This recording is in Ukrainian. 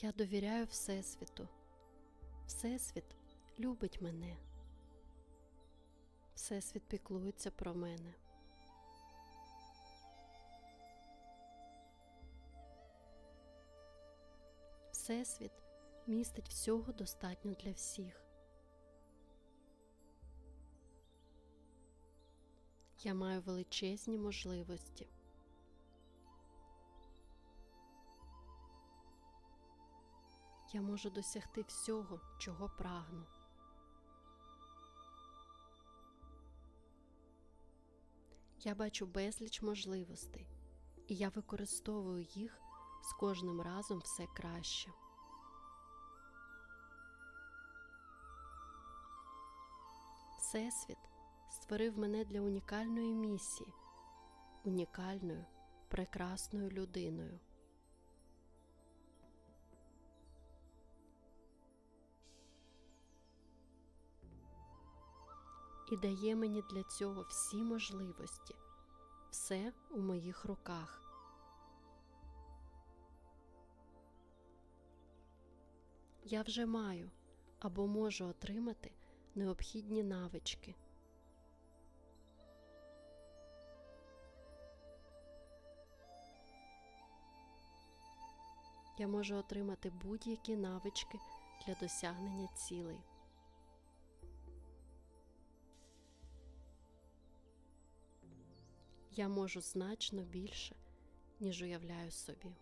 Я довіряю Всесвіту. Всесвіт любить мене. Всесвіт піклується про мене. Всесвіт містить всього достатньо для всіх. Я маю величезні можливості. Я можу досягти всього, чого прагну. Я бачу безліч можливостей, і я використовую їх з кожним разом все краще. Всесвіт створив мене для унікальної місії, унікальною, прекрасною людиною. І дає мені для цього всі можливості, все у моїх руках. Я вже маю або можу отримати необхідні навички. Я можу отримати будь-які навички для досягнення цілей. Я можу значно більше, ніж уявляю собі.